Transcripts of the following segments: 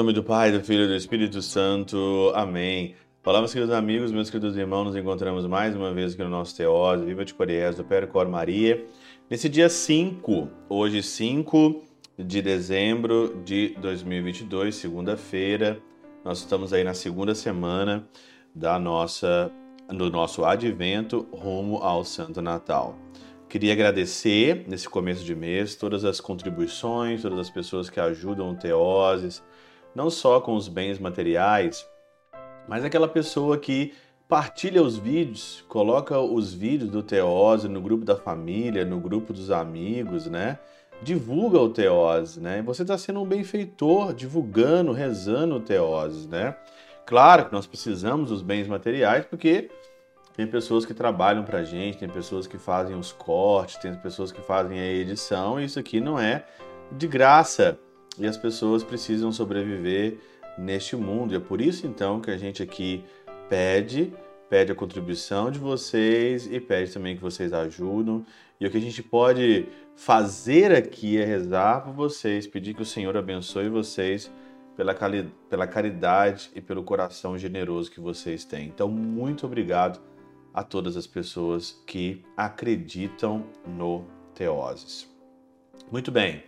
nome do Pai, do Filho e do Espírito Santo. Amém. Olá, meus queridos amigos, meus queridos irmãos, nos encontramos mais uma vez aqui no nosso Teose, Viva de Coriés, do Percor Maria. Nesse dia 5, hoje 5 de dezembro de 2022, segunda-feira, nós estamos aí na segunda semana da nossa, do nosso advento rumo ao Santo Natal. Queria agradecer nesse começo de mês todas as contribuições, todas as pessoas que ajudam o Teoses, não só com os bens materiais, mas aquela pessoa que partilha os vídeos, coloca os vídeos do Teose no grupo da família, no grupo dos amigos, né? Divulga o Teose, né? Você está sendo um benfeitor, divulgando, rezando o Teose, né? Claro que nós precisamos dos bens materiais, porque tem pessoas que trabalham para a gente, tem pessoas que fazem os cortes, tem pessoas que fazem a edição, e isso aqui não é de graça. E as pessoas precisam sobreviver neste mundo. E é por isso então que a gente aqui pede, pede a contribuição de vocês e pede também que vocês ajudem. E o que a gente pode fazer aqui é rezar por vocês, pedir que o Senhor abençoe vocês pela, pela caridade e pelo coração generoso que vocês têm. Então, muito obrigado a todas as pessoas que acreditam no Teoses. Muito bem.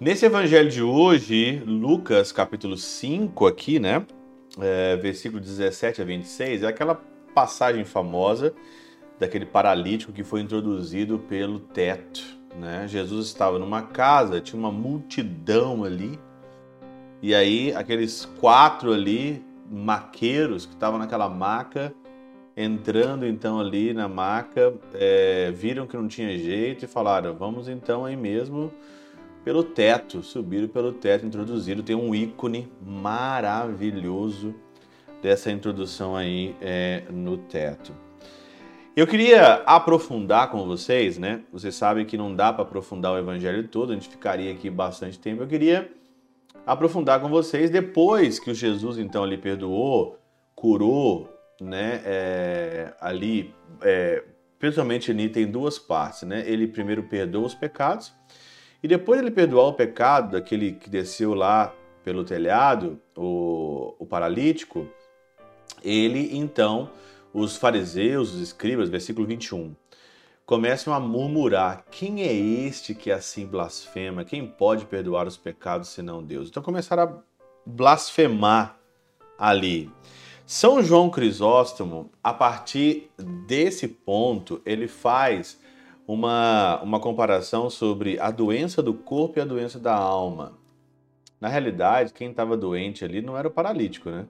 Nesse evangelho de hoje, Lucas capítulo 5 aqui, né? É, versículo 17 a 26, é aquela passagem famosa daquele paralítico que foi introduzido pelo teto, né? Jesus estava numa casa, tinha uma multidão ali, e aí aqueles quatro ali, maqueiros que estavam naquela maca, entrando então ali na maca, é, viram que não tinha jeito e falaram: vamos então aí mesmo pelo teto, subiram pelo teto, introduziram. Tem um ícone maravilhoso dessa introdução aí é, no teto. Eu queria aprofundar com vocês, né? Vocês sabem que não dá para aprofundar o evangelho todo, a gente ficaria aqui bastante tempo. Eu queria aprofundar com vocês depois que o Jesus então ali perdoou, curou né, é, ali, é, principalmente ali tem duas partes, né? Ele primeiro perdoa os pecados e depois ele perdoar o pecado daquele que desceu lá pelo telhado, o, o paralítico, ele então, os fariseus, os escribas, versículo 21, começam a murmurar: quem é este que assim blasfema? Quem pode perdoar os pecados senão Deus? Então começaram a blasfemar ali. São João Crisóstomo, a partir desse ponto, ele faz uma, uma comparação sobre a doença do corpo e a doença da alma. Na realidade, quem estava doente ali não era o paralítico, né?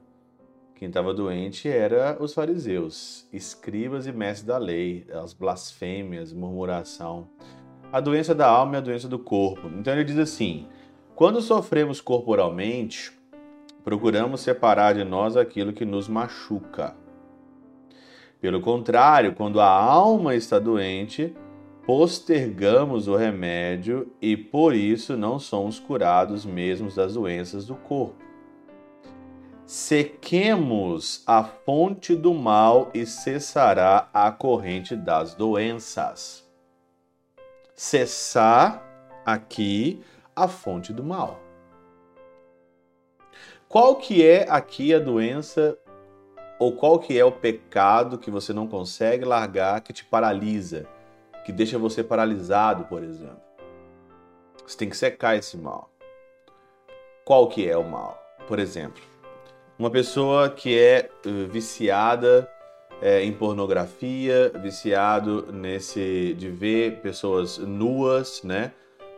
Quem estava doente era os fariseus, escribas e mestres da lei, as blasfêmias, murmuração. A doença da alma é a doença do corpo. Então ele diz assim: quando sofremos corporalmente, procuramos separar de nós aquilo que nos machuca. Pelo contrário, quando a alma está doente, postergamos o remédio e por isso não somos curados mesmo das doenças do corpo. Sequemos a fonte do mal e cessará a corrente das doenças. Cessar aqui a fonte do mal. Qual que é aqui a doença ou qual que é o pecado que você não consegue largar, que te paralisa, que deixa você paralisado, por exemplo? Você tem que secar esse mal. Qual que é o mal? Por exemplo, uma pessoa que é eh, viciada é, em pornografia, viciado nesse de ver pessoas nuas, né?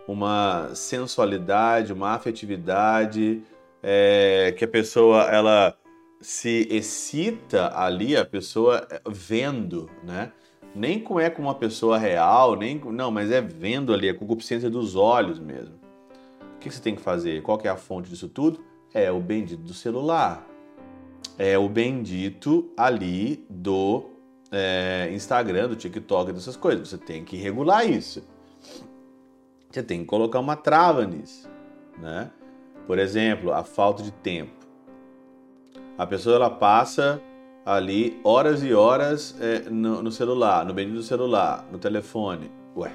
Uma sensualidade, uma afetividade é, que a pessoa ela se excita ali, a pessoa vendo, né? Nem com, é com uma pessoa real, nem não, mas é vendo ali, a concupiscência dos olhos mesmo. O que você tem que fazer? Qual que é a fonte disso tudo? É o bendito do celular. É o bendito ali do é, Instagram, do TikTok, dessas coisas. Você tem que regular isso. Você tem que colocar uma trava nisso, né? Por exemplo, a falta de tempo. A pessoa ela passa ali horas e horas é, no, no, celular, no bendito do celular, no telefone. Ué,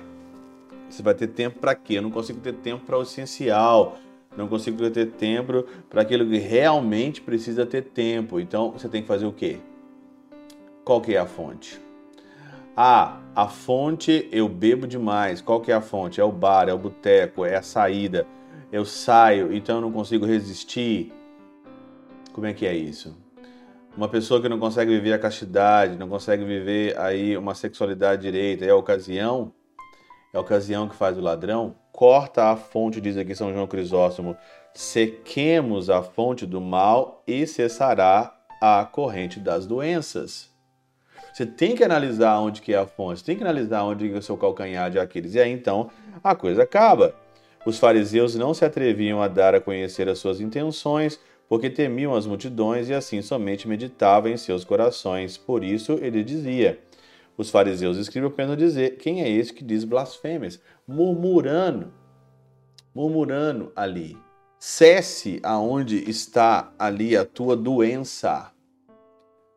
você vai ter tempo para quê? Eu não consigo ter tempo para o essencial. não consigo ter tempo para aquilo que realmente precisa ter tempo. Então você tem que fazer o quê? Qual que é a fonte? Ah, a fonte eu bebo demais. Qual que é a fonte? É o bar, é o boteco, é a saída. Eu saio, então eu não consigo resistir. Como é que é isso? Uma pessoa que não consegue viver a castidade, não consegue viver aí uma sexualidade direita, é a ocasião, é a ocasião que faz o ladrão, corta a fonte, diz aqui São João Crisóstomo, sequemos a fonte do mal e cessará a corrente das doenças. Você tem que analisar onde que é a fonte, tem que analisar onde é o seu calcanhar de Aquiles. E aí então a coisa acaba. Os fariseus não se atreviam a dar a conhecer as suas intenções, porque temiam as multidões e assim somente meditavam em seus corações. Por isso ele dizia: Os fariseus escrevem apenas dizer: Quem é esse que diz blasfêmias? Murmurando, murmurando ali. Cesse aonde está ali a tua doença.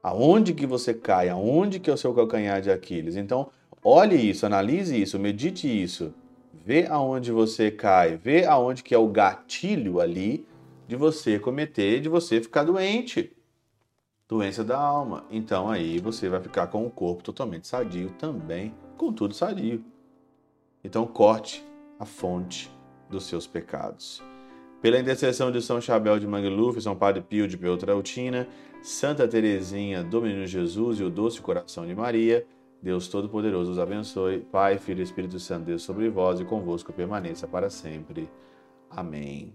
Aonde que você cai? Aonde que é o seu calcanhar de Aquiles? Então, olhe isso, analise isso, medite isso. Vê aonde você cai, vê aonde que é o gatilho ali de você cometer, de você ficar doente. Doença da alma. Então aí você vai ficar com o corpo totalmente sadio também, com tudo sadio. Então corte a fonte dos seus pecados. Pela intercessão de São Chabel de Mangluf, São Padre Pio de Peltrautina, Santa Teresinha do Menino Jesus e o Doce Coração de Maria, Deus Todo-Poderoso os abençoe. Pai, Filho e Espírito Santo, Deus sobre vós e convosco permaneça para sempre. Amém.